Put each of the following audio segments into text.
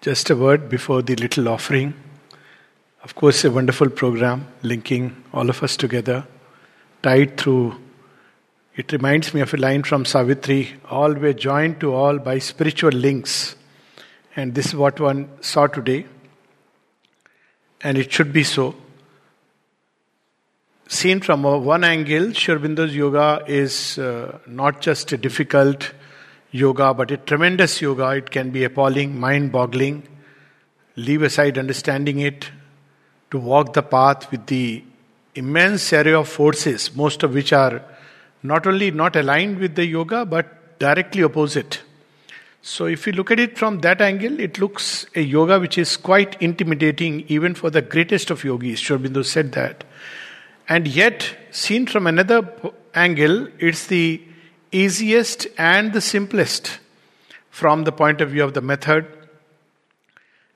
Just a word before the little offering. Of course, a wonderful program linking all of us together, tied through. It reminds me of a line from Savitri all were joined to all by spiritual links. And this is what one saw today. And it should be so. Seen from one angle, Sri Aurobindo's yoga is uh, not just a difficult yoga, but a tremendous yoga. It can be appalling, mind boggling. Leave aside understanding it, to walk the path with the immense array of forces, most of which are not only not aligned with the yoga, but directly opposite. So, if you look at it from that angle, it looks a yoga which is quite intimidating even for the greatest of yogis. Sri Aurobindo said that. And yet, seen from another angle, it's the easiest and the simplest from the point of view of the method.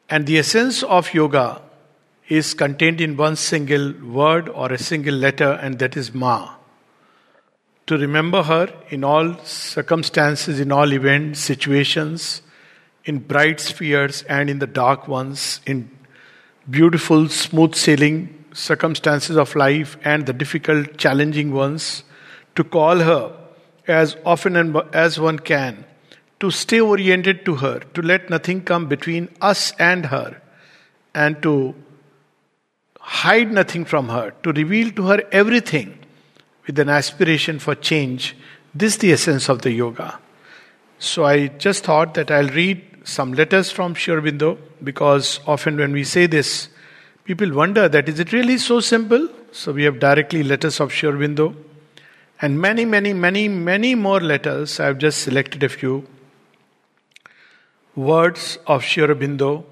And the essence of yoga is contained in one single word or a single letter, and that is Ma. To remember her in all circumstances, in all events, situations, in bright spheres and in the dark ones, in beautiful, smooth sailing circumstances of life and the difficult, challenging ones, to call her as often as one can, to stay oriented to her, to let nothing come between us and her, and to hide nothing from her, to reveal to her everything with an aspiration for change. This is the essence of the yoga. So I just thought that I'll read some letters from Sri Aurobindo because often when we say this, people wonder that is it really so simple? So we have directly letters of Sri Aurobindo and many, many, many, many more letters. I've just selected a few words of Sri Aurobindo.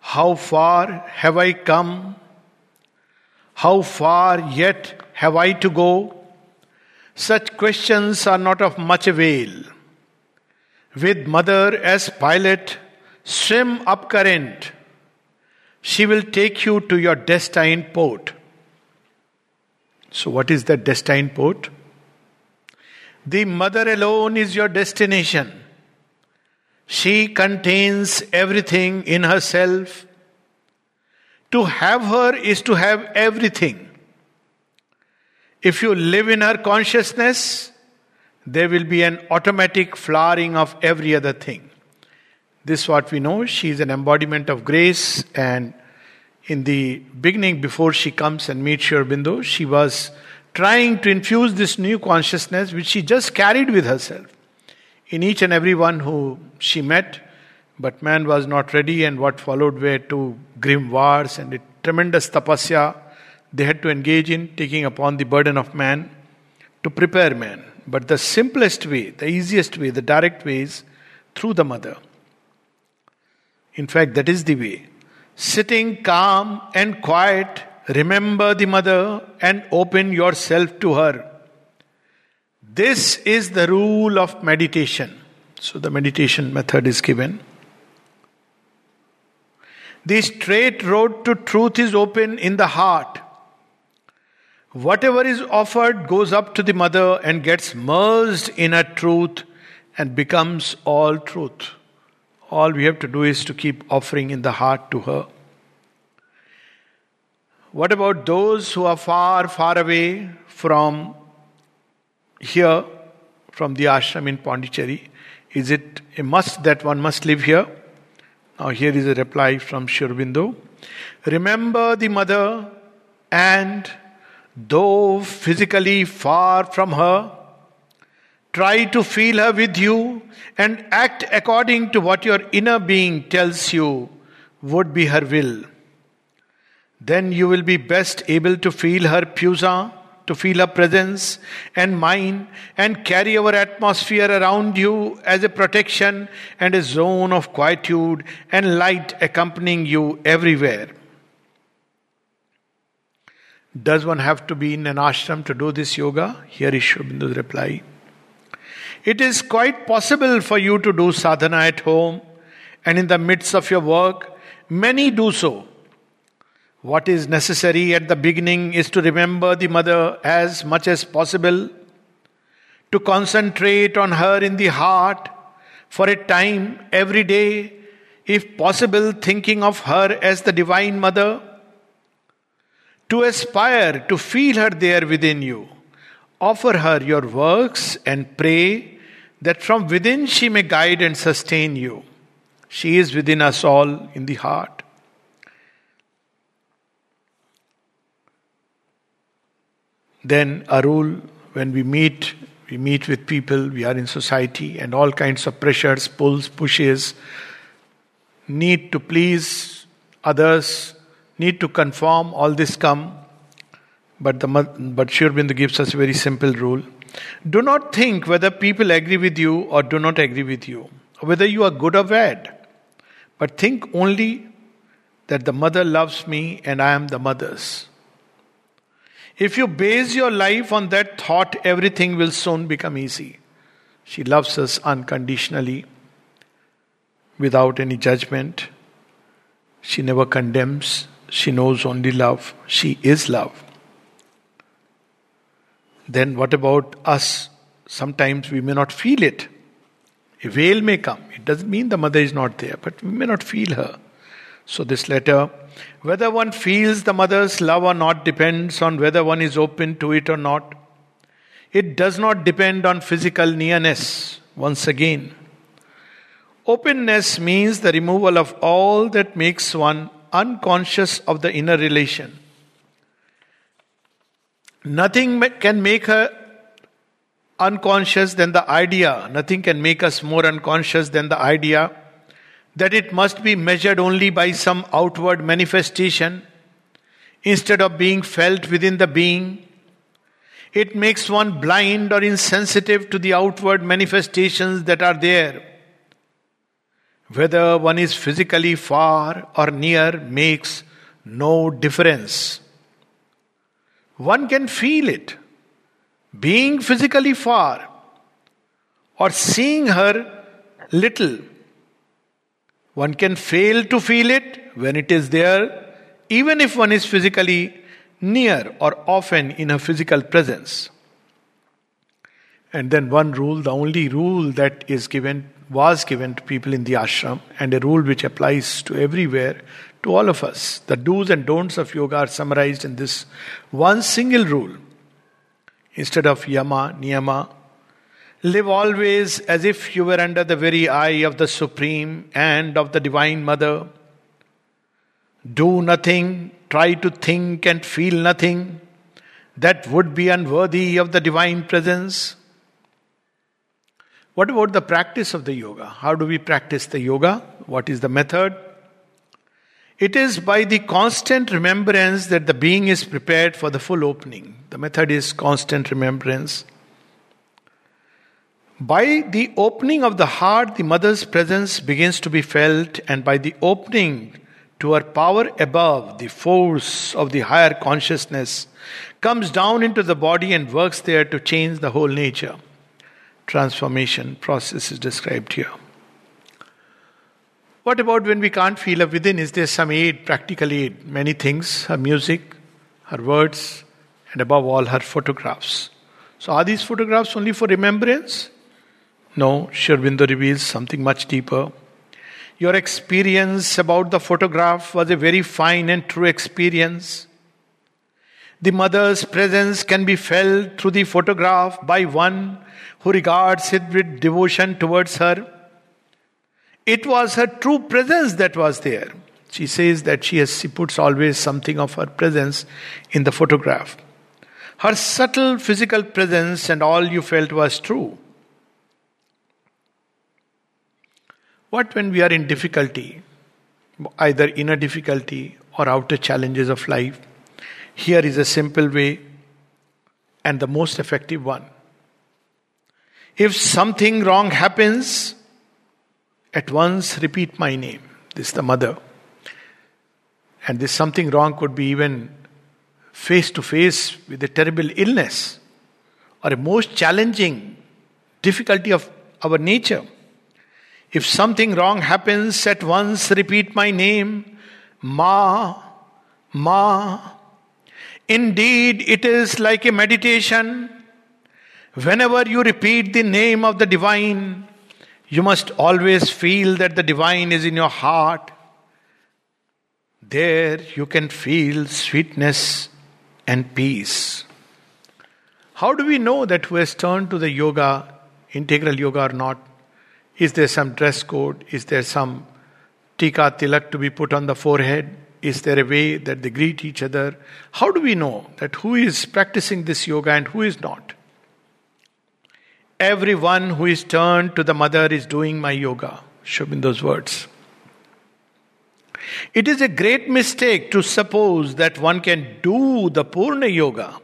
How far have I come? How far yet have I to go? Such questions are not of much avail. With mother as pilot, swim up current. She will take you to your destined port. So, what is that destined port? The mother alone is your destination. She contains everything in herself. To have her is to have everything. If you live in her consciousness, there will be an automatic flowering of every other thing. This is what we know. She is an embodiment of grace and in the beginning, before she comes and meets Sri Aurobindo, she was trying to infuse this new consciousness which she just carried with herself in each and every one who she met. But man was not ready, and what followed were two grim wars and a tremendous tapasya they had to engage in, taking upon the burden of man to prepare man. But the simplest way, the easiest way, the direct way is through the mother. In fact, that is the way sitting calm and quiet, remember the mother and open yourself to her. This is the rule of meditation. So, the meditation method is given. The straight road to truth is open in the heart. Whatever is offered goes up to the mother and gets merged in a truth and becomes all truth. All we have to do is to keep offering in the heart to her. What about those who are far, far away from here, from the ashram in Pondicherry? Is it a must that one must live here? Now, here is a reply from Sri Aurobindo. Remember the mother, and though physically far from her, Try to feel her with you and act according to what your inner being tells you would be her will. Then you will be best able to feel her puja, to feel her presence and mine, and carry our atmosphere around you as a protection and a zone of quietude and light accompanying you everywhere. Does one have to be in an ashram to do this yoga? Here is Sri Aurobindo's reply. It is quite possible for you to do sadhana at home and in the midst of your work. Many do so. What is necessary at the beginning is to remember the mother as much as possible, to concentrate on her in the heart for a time every day, if possible, thinking of her as the Divine Mother, to aspire to feel her there within you. Offer her your works and pray that from within she may guide and sustain you. She is within us all in the heart. Then, a rule when we meet, we meet with people, we are in society, and all kinds of pressures, pulls, pushes, need to please others, need to conform, all this come. But the but Sri Aurobindo gives us a very simple rule. Do not think whether people agree with you or do not agree with you, whether you are good or bad. But think only that the mother loves me and I am the mother's. If you base your life on that thought, everything will soon become easy. She loves us unconditionally, without any judgment. She never condemns. She knows only love. She is love. Then, what about us? Sometimes we may not feel it. A veil may come. It doesn't mean the mother is not there, but we may not feel her. So, this letter, whether one feels the mother's love or not, depends on whether one is open to it or not. It does not depend on physical nearness, once again. Openness means the removal of all that makes one unconscious of the inner relation. Nothing can make her unconscious than the idea, nothing can make us more unconscious than the idea that it must be measured only by some outward manifestation instead of being felt within the being. It makes one blind or insensitive to the outward manifestations that are there. Whether one is physically far or near makes no difference. One can feel it. Being physically far or seeing her little, one can fail to feel it when it is there, even if one is physically near or often in a physical presence. And then one rule, the only rule that is given, was given to people in the ashram, and a rule which applies to everywhere, to all of us. The do's and don'ts of yoga are summarized in this one single rule. Instead of yama, niyama, live always as if you were under the very eye of the Supreme and of the Divine Mother. Do nothing, try to think and feel nothing. That would be unworthy of the Divine Presence. What about the practice of the yoga? How do we practice the yoga? What is the method? It is by the constant remembrance that the being is prepared for the full opening. The method is constant remembrance. By the opening of the heart, the mother's presence begins to be felt, and by the opening to her power above, the force of the higher consciousness comes down into the body and works there to change the whole nature. Transformation process is described here. What about when we can't feel a within? Is there some aid, practical aid? Many things her music, her words, and above all, her photographs. So, are these photographs only for remembrance? No, Sri Aurobindo reveals something much deeper. Your experience about the photograph was a very fine and true experience. The mother's presence can be felt through the photograph by one who regards it with devotion towards her. It was her true presence that was there. She says that she, has, she puts always something of her presence in the photograph. Her subtle physical presence and all you felt was true. What when we are in difficulty, either inner difficulty or outer challenges of life? Here is a simple way and the most effective one. If something wrong happens, at once repeat my name. This is the mother. And this something wrong could be even face to face with a terrible illness or a most challenging difficulty of our nature. If something wrong happens, at once repeat my name, Ma, Ma. Indeed, it is like a meditation. Whenever you repeat the name of the divine, You must always feel that the divine is in your heart. There you can feel sweetness and peace. How do we know that who has turned to the yoga, integral yoga or not? Is there some dress code? Is there some tika tilak to be put on the forehead? Is there a way that they greet each other? How do we know that who is practicing this yoga and who is not? Everyone who is turned to the mother is doing my yoga. Sri Aurobindo's words. It is a great mistake to suppose that one can do the Purna Yoga,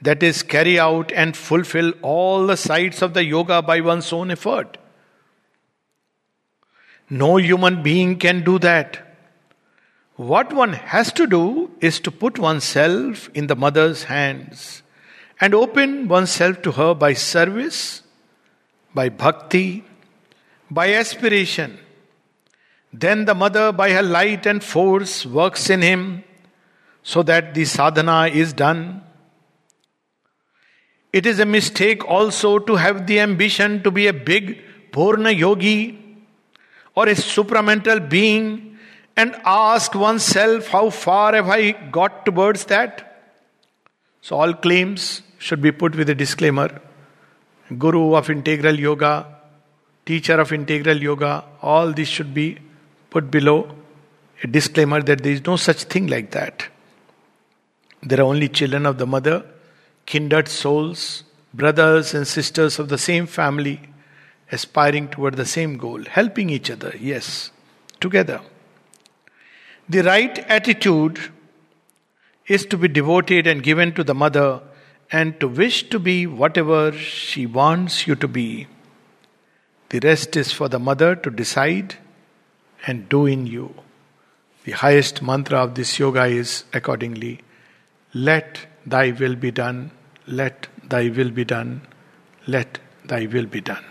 that is, carry out and fulfill all the sides of the yoga by one's own effort. No human being can do that. What one has to do is to put oneself in the mother's hands and open oneself to her by service, by bhakti, by aspiration. Then the mother, by her light and force, works in him so that the sadhana is done. It is a mistake also to have the ambition to be a big Purna yogi or a supramental being and ask oneself, How far have I got towards that? So, all claims should be put with a disclaimer. Guru of integral yoga, teacher of integral yoga, all this should be put below a disclaimer that there is no such thing like that. There are only children of the mother, kindred souls, brothers and sisters of the same family, aspiring toward the same goal, helping each other, yes, together. The right attitude is to be devoted and given to the mother and to wish to be whatever she wants you to be. The rest is for the mother to decide and do in you. The highest mantra of this yoga is accordingly let thy will be done, let thy will be done, let thy will be done.